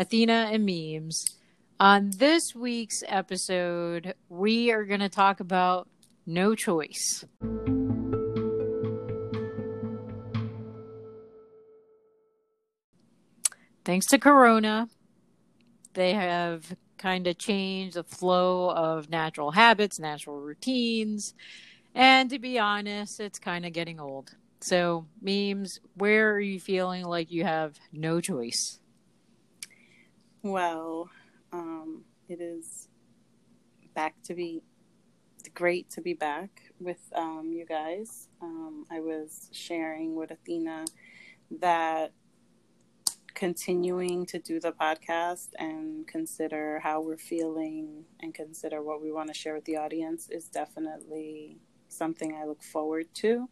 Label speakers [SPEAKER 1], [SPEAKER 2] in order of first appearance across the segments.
[SPEAKER 1] Athena and Memes. On this week's episode, we are going to talk about no choice. Thanks to Corona, they have kind of changed the flow of natural habits, natural routines. And to be honest, it's kind of getting old. So, memes, where are you feeling like you have no choice?
[SPEAKER 2] Well, um, it is back to be great to be back with um, you guys. Um, I was sharing with Athena that continuing to do the podcast and consider how we're feeling and consider what we want to share with the audience is definitely something I look forward to.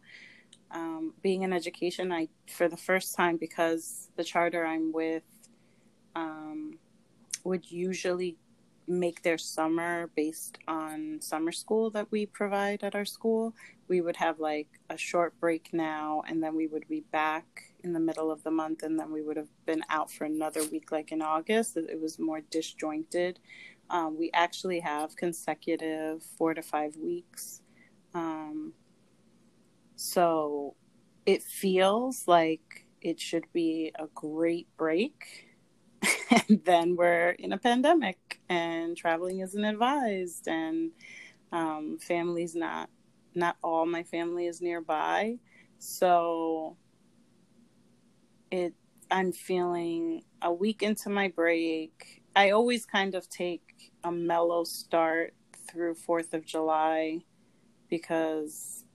[SPEAKER 2] Um, being in education, I for the first time because the charter I'm with um, would usually make their summer based on summer school that we provide at our school. We would have like a short break now, and then we would be back in the middle of the month, and then we would have been out for another week, like in August. It was more disjointed. Um, we actually have consecutive four to five weeks. Um, so it feels like it should be a great break and then we're in a pandemic and traveling isn't advised and um, family's not not all my family is nearby. So it i'm feeling a week into my break. I always kind of take a mellow start through fourth of july because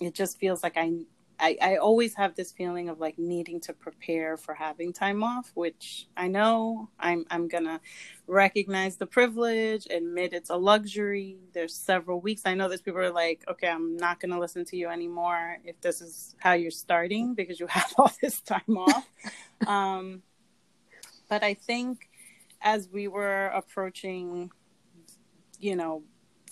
[SPEAKER 2] it just feels like i I, I always have this feeling of like needing to prepare for having time off, which I know I'm I'm gonna recognize the privilege, admit it's a luxury. There's several weeks. I know there's people are like, okay, I'm not gonna listen to you anymore if this is how you're starting because you have all this time off. um, but I think as we were approaching, you know,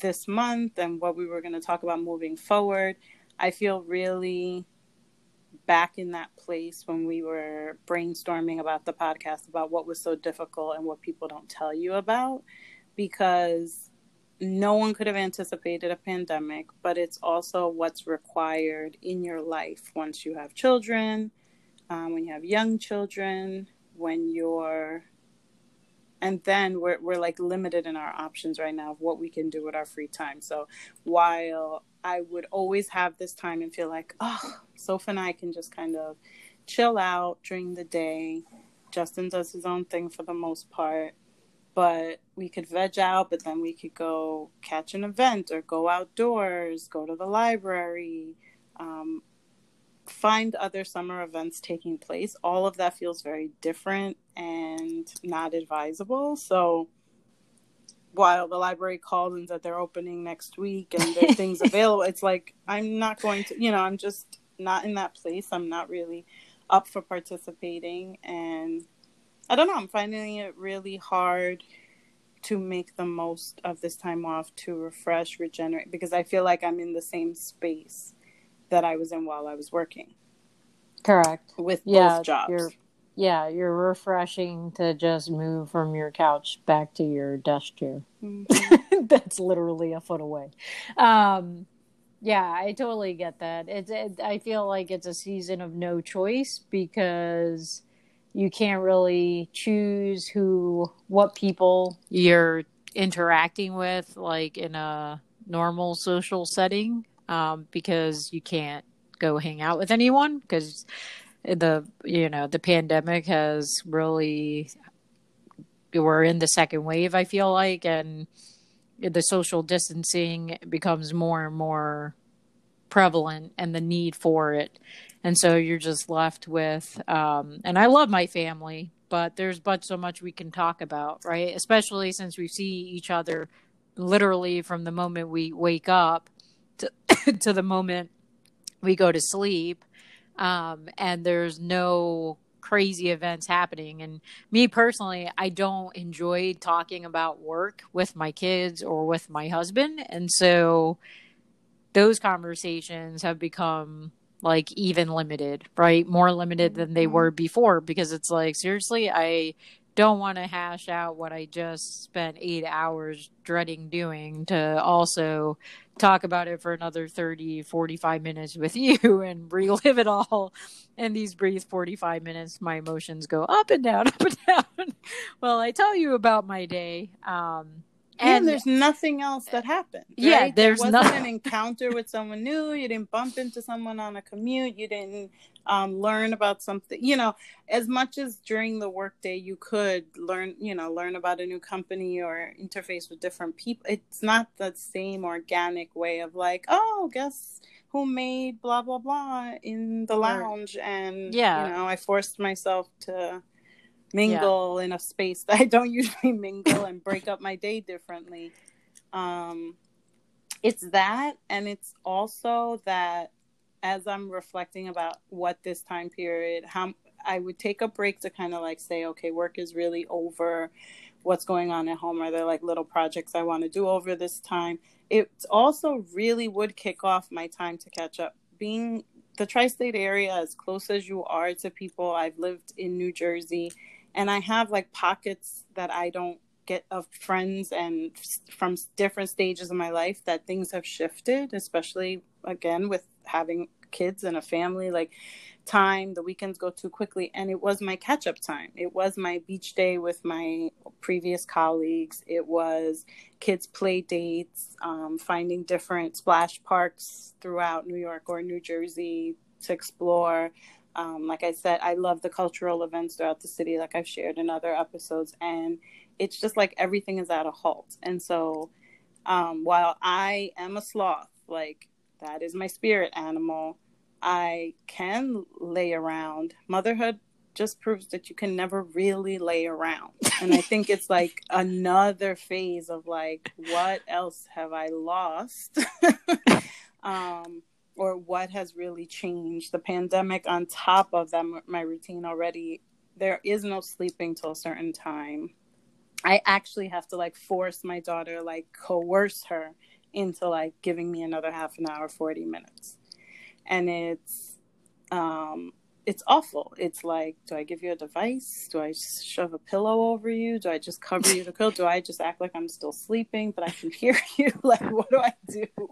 [SPEAKER 2] this month and what we were going to talk about moving forward, I feel really back in that place when we were brainstorming about the podcast about what was so difficult and what people don't tell you about because no one could have anticipated a pandemic, but it's also what's required in your life once you have children, um, when you have young children, when you're and then we're we're like limited in our options right now of what we can do with our free time. So while I would always have this time and feel like, oh, Soph and I can just kind of chill out during the day. Justin does his own thing for the most part, but we could veg out, but then we could go catch an event or go outdoors, go to the library, um, find other summer events taking place. All of that feels very different and not advisable. So, while the library calls and that they're opening next week and there are things available, it's like I'm not going to, you know, I'm just not in that place. I'm not really up for participating, and I don't know. I'm finding it really hard to make the most of this time off to refresh, regenerate, because I feel like I'm in the same space that I was in while I was working.
[SPEAKER 1] Correct.
[SPEAKER 2] With yeah, both jobs.
[SPEAKER 1] You're, yeah, you're refreshing to just move from your couch back to your desk chair. Mm-hmm. That's literally a foot away. Um, yeah, I totally get that. It's it, I feel like it's a season of no choice because you can't really choose who what people you're interacting with like in a normal social setting um, because you can't go hang out with anyone because the you know the pandemic has really we're in the second wave i feel like and the social distancing becomes more and more prevalent and the need for it and so you're just left with um, and i love my family but there's but so much we can talk about, right? Especially since we see each other literally from the moment we wake up to, the moment we go to sleep. Um, and there's no crazy events happening. And me personally, I don't enjoy talking about work with my kids or with my husband. And so those conversations have become like even limited, right? More limited than they were mm-hmm. before because it's like, seriously, I don't want to hash out what I just spent eight hours dreading doing to also talk about it for another 30, 45 minutes with you and relive it all. In these brief 45 minutes, my emotions go up and down, up and down. well, I tell you about my day. Um,
[SPEAKER 2] and, there's nothing else that happened. Right?
[SPEAKER 1] Yeah, there's
[SPEAKER 2] there
[SPEAKER 1] wasn't
[SPEAKER 2] an encounter with someone new. You didn't bump into someone on a commute. You didn't um, learn about something. You know, as much as during the workday you could learn, you know, learn about a new company or interface with different people. It's not the same organic way of like, oh, guess who made blah blah blah in the lounge, and
[SPEAKER 1] yeah,
[SPEAKER 2] you know, I forced myself to mingle yeah. in a space that I don't usually mingle and break up my day differently. Um, it's that, and it's also that as I'm reflecting about what this time period, how I would take a break to kind of like say, okay, work is really over. What's going on at home? Are there like little projects I want to do over this time? It also really would kick off my time to catch up. Being the tri state area, as close as you are to people, I've lived in New Jersey and I have like pockets that I don't get of friends and from different stages of my life that things have shifted, especially again with having kids and a family. Like time, the weekends go too quickly, and it was my catch up time. It was my beach day with my previous colleagues. It was kids' play dates, um, finding different splash parks throughout New York or New Jersey to explore. Um, like I said, I love the cultural events throughout the city, like I've shared in other episodes. And it's just like everything is at a halt. And so um, while I am a sloth, like that is my spirit animal, I can lay around. Motherhood just proves that you can never really lay around. And I think it's like another phase of like, what else have I lost? um, or what has really changed. The pandemic on top of that my routine already there is no sleeping till a certain time. I actually have to like force my daughter like coerce her into like giving me another half an hour 40 minutes. And it's um it's awful. It's like, do I give you a device? Do I shove a pillow over you? Do I just cover you the quilt? Do I just act like I'm still sleeping, but I can hear you? like, what do I do so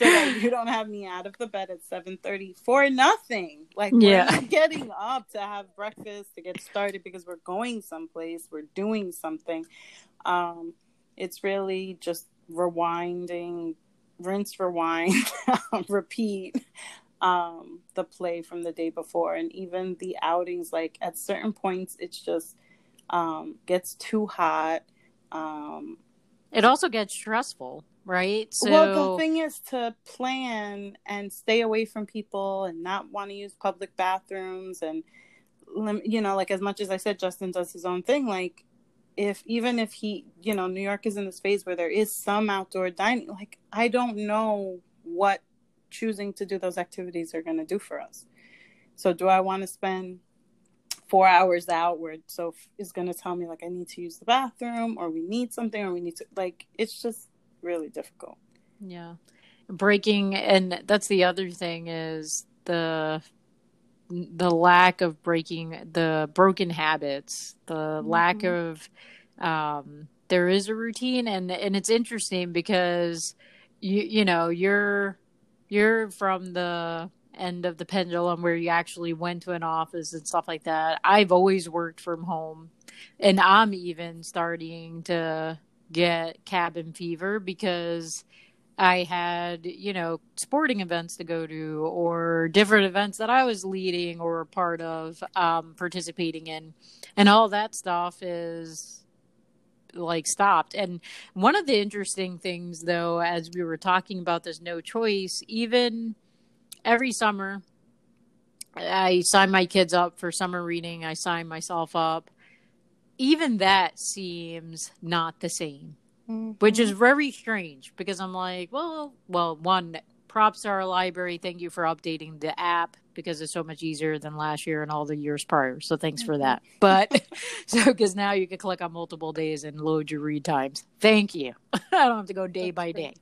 [SPEAKER 2] that you don't have me out of the bed at seven thirty for nothing? Like,
[SPEAKER 1] yeah,
[SPEAKER 2] getting up to have breakfast to get started because we're going someplace, we're doing something. Um, it's really just rewinding, rinse, rewind, repeat um, the play from the day before. And even the outings like at certain points it's just um, gets too hot. Um,
[SPEAKER 1] it also gets stressful right?
[SPEAKER 2] So well the thing is to plan and stay away from people and not want to use public bathrooms and you know like as much as i said justin does his own thing like if even if he you know new york is in this phase where there is some outdoor dining like i don't know what choosing to do those activities are going to do for us. So, do I want to spend four hours outward? so is going to tell me like I need to use the bathroom or we need something or we need to like it's just really difficult.
[SPEAKER 1] Yeah. Breaking and that's the other thing is the the lack of breaking the broken habits, the mm-hmm. lack of um there is a routine and and it's interesting because you you know you're you're from the end of the pendulum where you actually went to an office and stuff like that. I've always worked from home, and I'm even starting to get cabin fever because I had, you know, sporting events to go to or different events that I was leading or part of, um, participating in. And all that stuff is like stopped. And one of the interesting things though, as we were talking about this no choice, even every summer I sign my kids up for summer reading. I sign myself up. even that seems not the same,
[SPEAKER 2] Mm-hmm.
[SPEAKER 1] which is very strange because I'm like, well, well, one props to our library. Thank you for updating the app because it's so much easier than last year and all the years prior. So thanks for that. But so because now you can click on multiple days and load your read times. Thank you. I don't have to go day by day.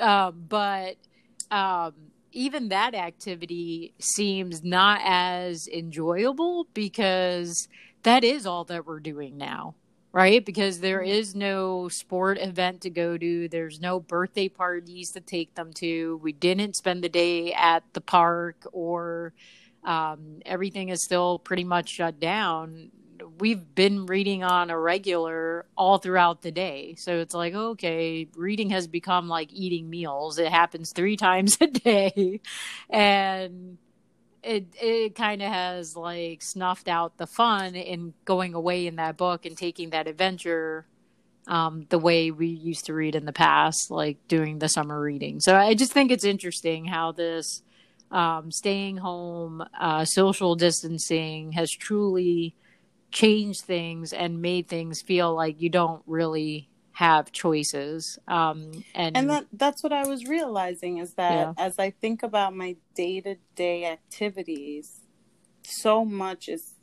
[SPEAKER 1] Um, but um, even that activity seems not as enjoyable because that is all that we're doing now right? Because there
[SPEAKER 2] Mhm.
[SPEAKER 1] no sport event to go to. There's no birthday parties to take them to. We didn't spend the day at the park or um, everything is still pretty much shut down. We've been reading on a regular all throughout the day. So it's like okay reading has become like eating meals. It happens three times a day. And it it kind of has like snuffed out the fun in going away in that book and taking that adventure um, the way we used to read in the past, like doing the summer reading. So I just think it's interesting how this um, staying home, uh, social distancing has truly changed things and made things feel like you don't really have choices. Um, and,
[SPEAKER 2] and that that's what I was realizing is that
[SPEAKER 1] Yeah.
[SPEAKER 2] as I think about my day to day activities, so much is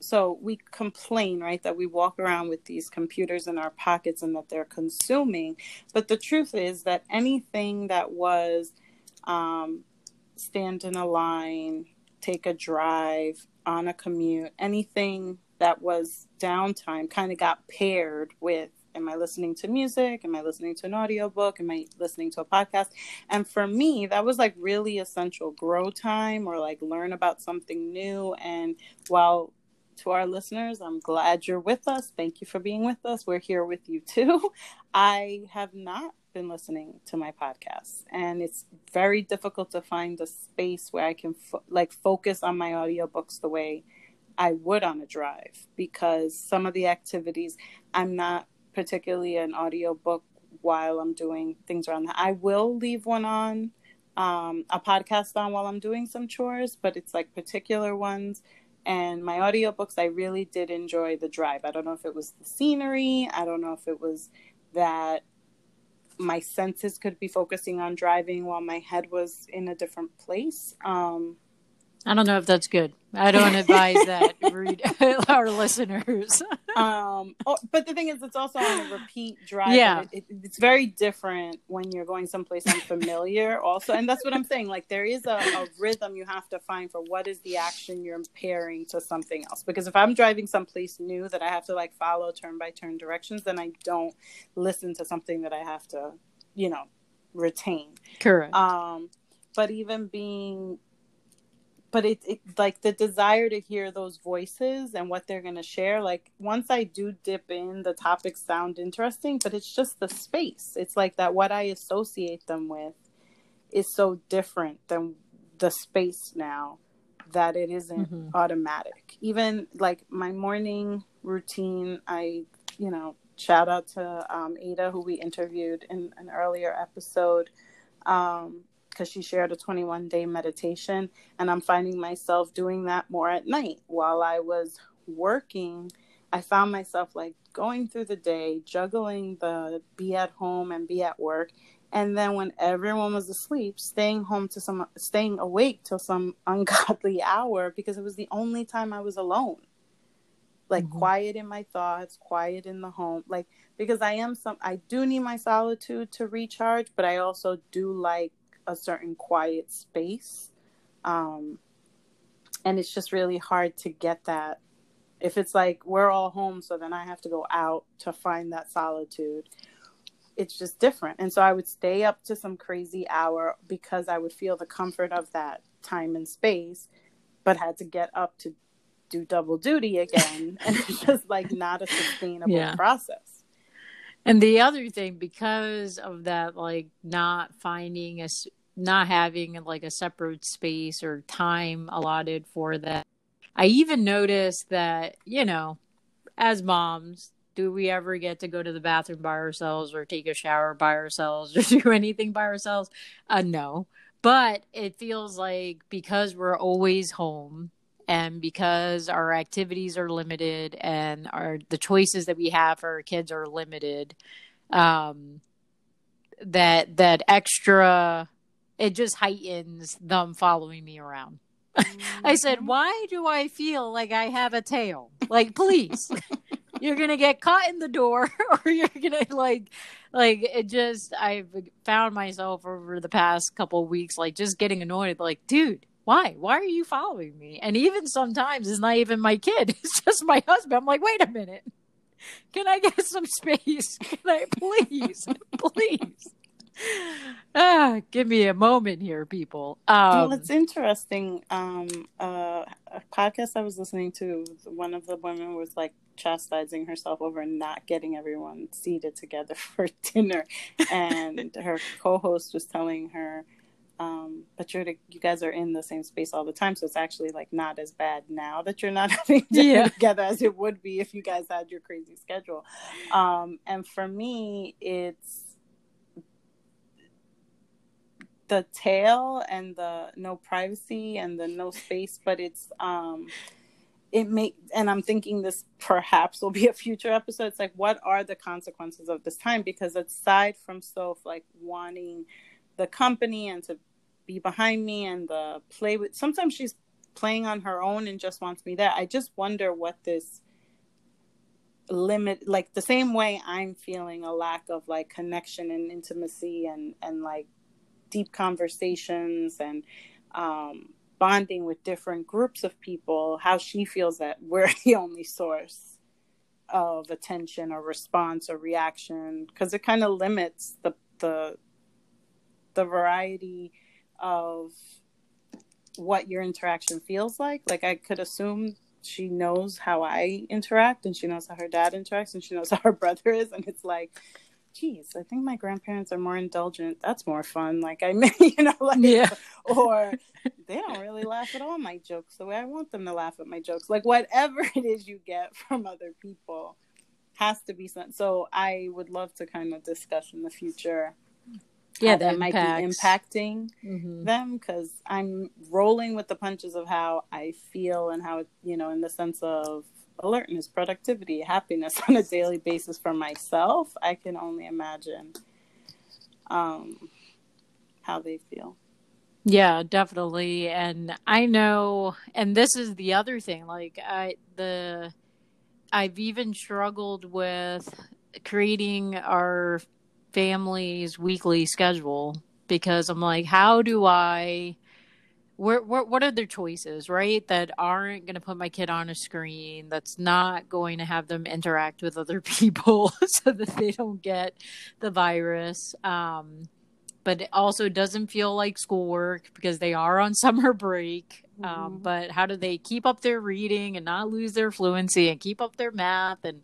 [SPEAKER 2] so we complain right that we walk around with these computers in our pockets and that they're consuming but the truth is that anything that was um, stand in a line take a drive on a commute anything that was downtime kind of got paired with am i listening to music am i listening to an audiobook am i listening to a podcast and for me that was like really essential grow time or like learn about something new and while to our listeners, I'm glad you're with us. Thank you for being with us. We're here with you too. I have not been listening to my podcast and it's very difficult to find a space where I can fo- like focus on my audiobooks the way I would on a drive because some of the activities I'm not particularly an audiobook while I'm doing things around that. I will leave one on um, a podcast on while I'm doing some chores, but it's like particular ones. And my audiobooks i really did enjoy the drive. I don't know if it was the scenery. I don't know if it was that my senses could be focusing on driving while my head was in a different place. Um
[SPEAKER 1] I don't know if that's good. I don't advise that read our listeners.
[SPEAKER 2] um oh, but the thing is it's also on a repeat drive
[SPEAKER 1] Yeah.
[SPEAKER 2] it, it, it's very different when you're going someplace unfamiliar also and that's what i'm saying like there is a, a rhythm you have to find for what is the action you're pairing to something else because if i'm driving someplace new that i have to like follow turn by turn directions then i don't listen to something that i have to you know retain
[SPEAKER 1] Correct.
[SPEAKER 2] um but even being but it, it like the desire to hear those voices and what they're going to share like once i do dip in the topics sound interesting but it's just the space. It's like that what i associate them with is so different than the space now that it isn't
[SPEAKER 1] Mhm.
[SPEAKER 2] automatic. Even like my morning routine i you know shout out to um, ada who we interviewed in an earlier episode. Um because she shared a 21 day meditation and i'm finding myself doing that more at night while i was working i found myself like going through the day juggling the be at home and be at work and then when everyone was asleep staying home to some staying awake till some ungodly hour because it was the only time i was alone like
[SPEAKER 1] Mhm.
[SPEAKER 2] quiet in my thoughts quiet in the home like because i am some i do need my solitude to recharge but i also do like a certain quiet space. Um and it's just really hard to get that. If it's like we're all home so then i have to go out to find that solitude. It's just different. And so i would stay up to some crazy hour because i would feel the comfort of that time and space but had to get up to do double duty again. And it's just like not a sustainable
[SPEAKER 1] Yeah.
[SPEAKER 2] process
[SPEAKER 1] And the other thing, because of that, like not finding a, not having like a separate space or time allotted for that, I even noticed that, you know, as moms, do we ever get to go to the bathroom by ourselves or take a shower by ourselves or do anything by ourselves? Uh, no. But it feels like because we're always home and because our activities are limited and our the choices that we have for our kids are limited um that that extra it just heightens them following me around mm-hmm. i said mm-hmm. why do i feel like i have a tail like please you're gonna get caught in the door or you're gonna like like it just i've found myself over the past couple weeks like just getting annoyed like dude why? Why are you following me? And even sometimes it's not even my kid. It's just my husband. I'm like, wait a minute. Can I get some space? Can I please, please? Ah, give me a moment here, people. Um,
[SPEAKER 2] well, it's interesting. Um, uh, a podcast I was listening to, one of the women was like chastising herself over not getting everyone seated together for dinner, and her co-host was telling her um, but you're you guys are in the same space all the time, so it's actually like not as bad now that you're not having yeah. together as it would be if you guys had your crazy schedule. Um, and for me, it's the tail and the no privacy and the no space, but it's um, it make and I'm thinking this perhaps will be a future episode. It's like what are the consequences of this time? Because aside from Soph like wanting the company and to be behind me and the play with sometimes she's playing on her own and just wants me there. I just wonder what this limit like the same way i'm feeling a lack of like connection and intimacy and and like deep conversations and um bonding with different groups of people how she feels that we're the only source of attention or response or reaction. Because it kind of limits the the the variety of what your interaction feels like. Like I could assume she knows how I interact and she knows how her dad interacts and she knows how her brother is and it's like geez, I think my grandparents are more indulgent. That's more fun. Like I mean, you know, like yeah. or they don't really laugh at all my jokes the way I want them to laugh at my jokes. Like whatever it is you get from other people has to be sent. so I would love to kind of discuss in the future yeah, that might be impacting mm-hmm. them because I'm rolling with the punches of how I feel and how you know in the sense of alertness, productivity, happiness on a daily basis for myself. I can only imagine um, how they feel.
[SPEAKER 1] Yeah, definitely. And I know, and this is the other thing. Like I the I've even struggled with creating our family's weekly schedule because I'm like, how do I? Where, where, what are their choices, right? That aren't going to put my kid on a screen, that's not going to have them interact with other people so that they don't get the virus. Um, but it also doesn't feel like schoolwork because they are on summer break. Um, mm-hmm. Um, but how do they keep up their reading and not lose their fluency and keep up their math and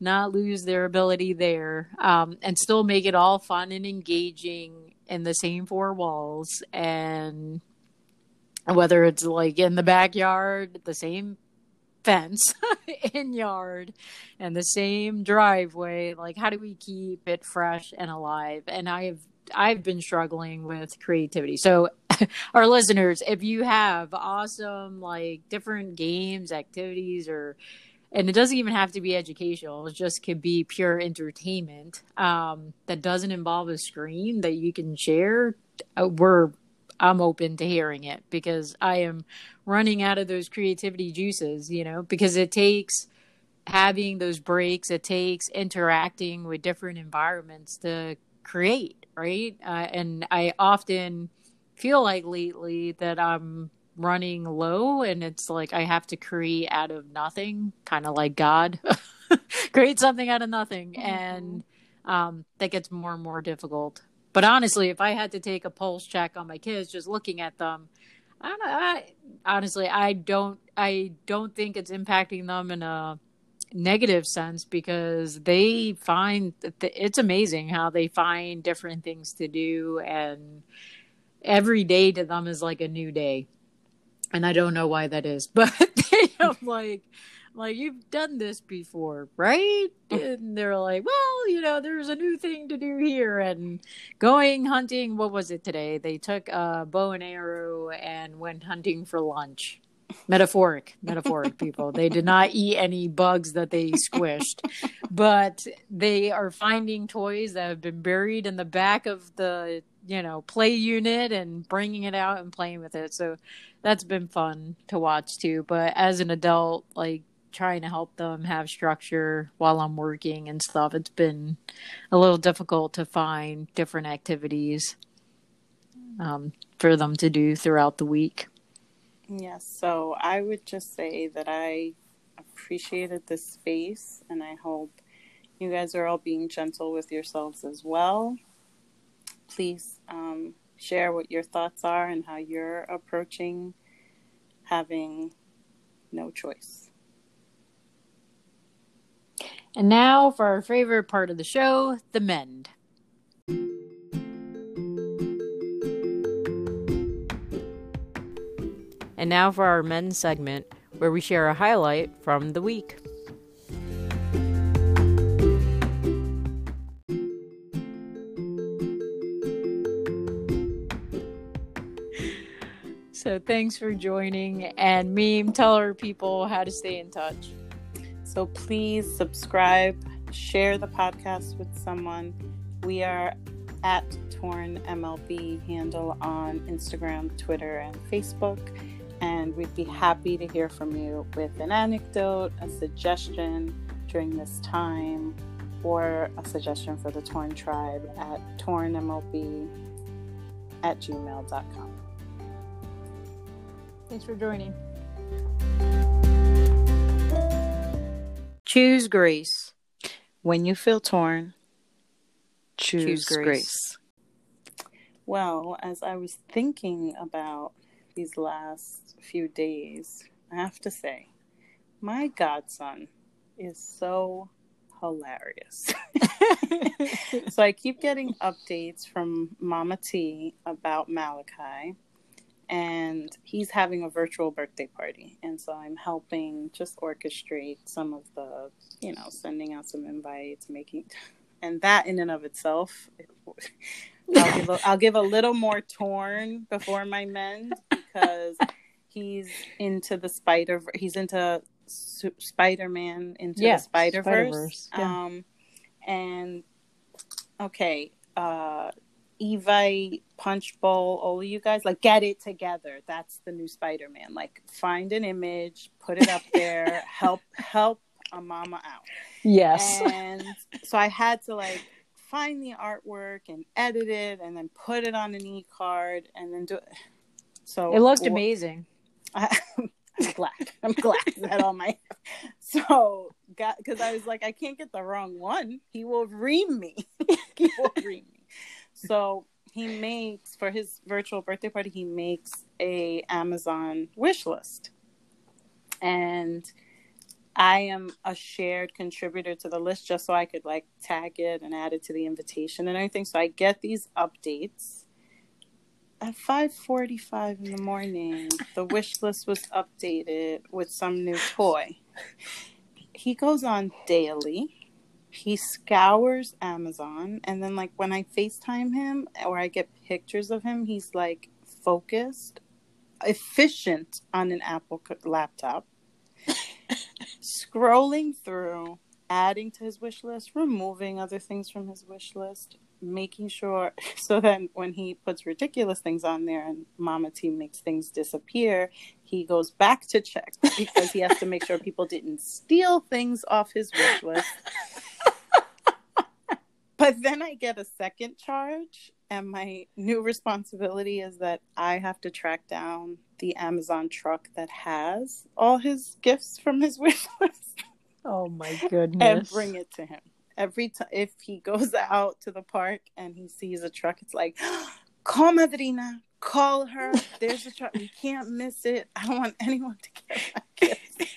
[SPEAKER 1] not lose their ability there, um, and still make it all fun and engaging in the same four walls. And whether it's like in the backyard, the same fence in yard and the same driveway like how do we keep it fresh and alive and i've i've been struggling with creativity so our listeners if you have awesome like different games activities or and it doesn't even have to be educational. It just could be pure entertainment um, that doesn't involve a screen that you can share. Uh, we're i'm open to hearing it because i am running out of those creativity juices you know because it takes having those breaks. It takes interacting with different environments to create right? Uh, and i often feel like lately that i'm running low and it's like I have to create out of nothing, kind of like God. create something out of nothing mm-hmm. and um, that gets more and more difficult. But honestly, if I had to take a pulse check on my kids just looking at them, I, don't, I honestly I don't I don't think it's impacting them in a negative sense because they find it's amazing how they find different things to do and every day to them is like a new day and I don't know why that is, but I'm like, like you've done this before, right? Oh. And they're like, well, you know, there's a new thing to do here, and going hunting. What was it today? They took a bow and arrow and went hunting for lunch. Metaphoric metaphoric people. They did not eat any bugs that they squished but they are finding toys that have been buried in the back of the you know play unit and bringing it out and playing with it. So that's been fun to watch too. But as an adult like trying to help them have structure while i'm working and stuff it's been a little difficult to find different activities um, for them to do throughout the week
[SPEAKER 2] Yes, so I would just say that I appreciated this space and I hope you guys are all being gentle with yourselves as well. Please um, share what your thoughts are and how you're approaching having no choice.
[SPEAKER 1] And now for our favorite part of the show the mend. And now for our men's segment, where we share a highlight from the week. So thanks for joining. And Meme, tell our people how to stay in touch.
[SPEAKER 2] So please subscribe, share the podcast with someone. We are at Torn MLB handle on Instagram, Twitter, and Facebook. And we'd be happy to hear from you with an anecdote, a suggestion during this time, or a suggestion for the Torn Tribe at tornmlb at gmail.com.
[SPEAKER 1] Thanks for joining. Choose grace.
[SPEAKER 2] When you feel torn, choose,
[SPEAKER 1] Choose
[SPEAKER 2] grace.
[SPEAKER 1] grace.
[SPEAKER 2] Well, as I was thinking about these last few days, I have to say, my godson is so hilarious. so I keep getting updates from Mama T about Malachi, and he's having a virtual birthday party. And so I'm helping just orchestrate some of the, you know, sending out some invites, making, and that in and of itself. I'll give, a, I'll give a little more torn before my mend because he's into the spider. He's into Spider Man into
[SPEAKER 1] Yeah,
[SPEAKER 2] the Spider Verse.
[SPEAKER 1] Spider-Verse, yeah.
[SPEAKER 2] Um, and okay, uh, Evite, Punchbowl, all of you guys, like get it together. That's the new Spider Man. Like find an image, put it up there, help help a mama out.
[SPEAKER 1] Yes.
[SPEAKER 2] And so I had to like find the artwork and edit it and then put it on an e card and then do it. So
[SPEAKER 1] it looked amazing.
[SPEAKER 2] I, I'm glad. I'm glad that all my so got because I was like, I can't get the wrong one. He will ream me. he will ream me. So he makes for his virtual birthday party. He makes a Amazon wish list, and I am a shared contributor to the list just so I could like tag it and add it to the invitation and everything. So I get these updates at 5:45 in the morning. The wish list was updated with some new toy. He goes on daily. He scours Amazon and then like when I FaceTime him or I get pictures of him, he's like focused, efficient on an Apple laptop scrolling through, adding to his wish list, removing other things from his wish list, making sure so that when he puts ridiculous things on there and Mama T makes things disappear, he goes back to check because he has to make sure people didn't steal things off his wish list. but then I get a second charge, and my new responsibility is that I have to track down the Amazon truck that has all his gifts from his wish list
[SPEAKER 1] Oh my goodness.
[SPEAKER 2] and bring it to him. Every time, if he goes out to the park and he sees a truck, it's like, call Madrina, call her. There's a truck. You can't miss it. I don't want anyone to get my gifts.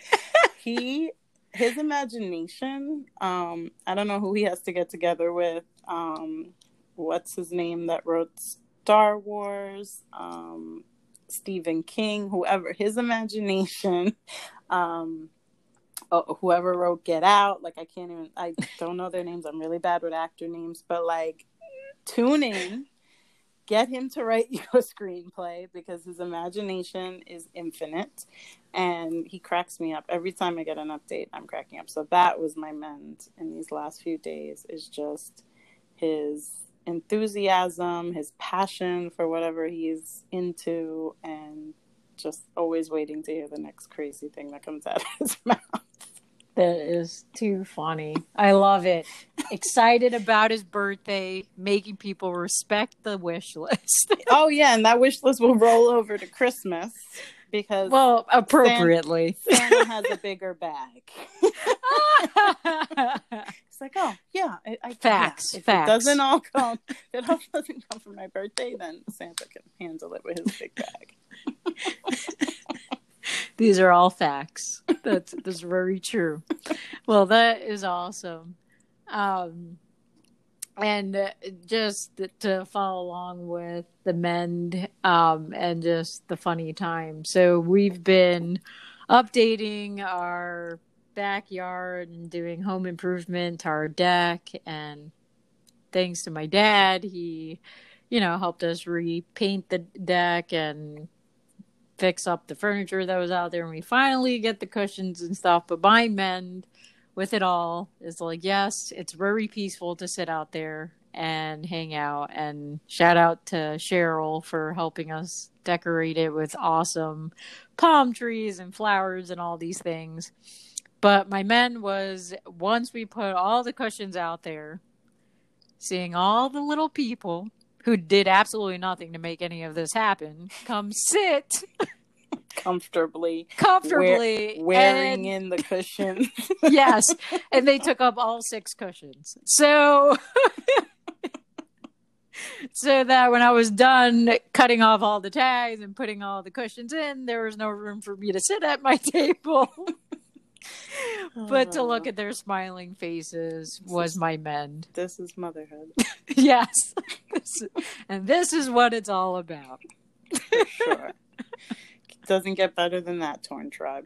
[SPEAKER 2] he, his imagination, um, I don't know who he has to get together with. Um, what's his name that wrote Star Wars? Um, Stephen King, whoever, his imagination. Um, oh, whoever wrote Get Out, like I can't even, I don't know their names. I'm really bad with actor names, but like tune in, get him to write you a screenplay because his imagination is infinite and he cracks me up every time i get an update i'm cracking up so that was my mend in these last few days is just his enthusiasm his passion for whatever he's into and just always waiting to hear the next crazy thing that comes out of his mouth
[SPEAKER 1] that is too funny. I love it. Excited about his birthday, making people respect the wish list.
[SPEAKER 2] oh yeah, and that wish list will roll over to Christmas because
[SPEAKER 1] well, appropriately,
[SPEAKER 2] Santa, Santa has a bigger bag. oh yeah, I, I
[SPEAKER 1] facts.
[SPEAKER 2] Yeah. If
[SPEAKER 1] facts.
[SPEAKER 2] it doesn't all come, if it all doesn't come for my birthday, then Santa can handle it with his big bag.
[SPEAKER 1] These are all facts. That's that's very true. Well, that is awesome. Um, and uh, just to follow along with the mend um, and just the funny time. So we've been updating our backyard and doing home improvement to our deck and thanks to my dad he you know helped us repaint the deck and fix up the furniture that was out there and we finally get the cushions and stuff. But my mend with it all is like, yes, it's very peaceful to sit out there and hang out. And shout out to Cheryl for helping us decorate it with awesome palm trees and flowers and all these things. But my men was once we put all the cushions out there, seeing all the little people who did absolutely nothing to make any of this happen come sit
[SPEAKER 2] comfortably
[SPEAKER 1] comfortably
[SPEAKER 2] wear, wearing and, in the cushions.
[SPEAKER 1] Yes and they took up all six cushions. So so that when i was done cutting off all the tags and putting all the cushions in there was no room for me to sit at my table but to look at their smiling faces was my mend.
[SPEAKER 2] This is motherhood.
[SPEAKER 1] yes. This, and this is what it's all about.
[SPEAKER 2] For sure. Doesn't get better than that, Torn Tribe.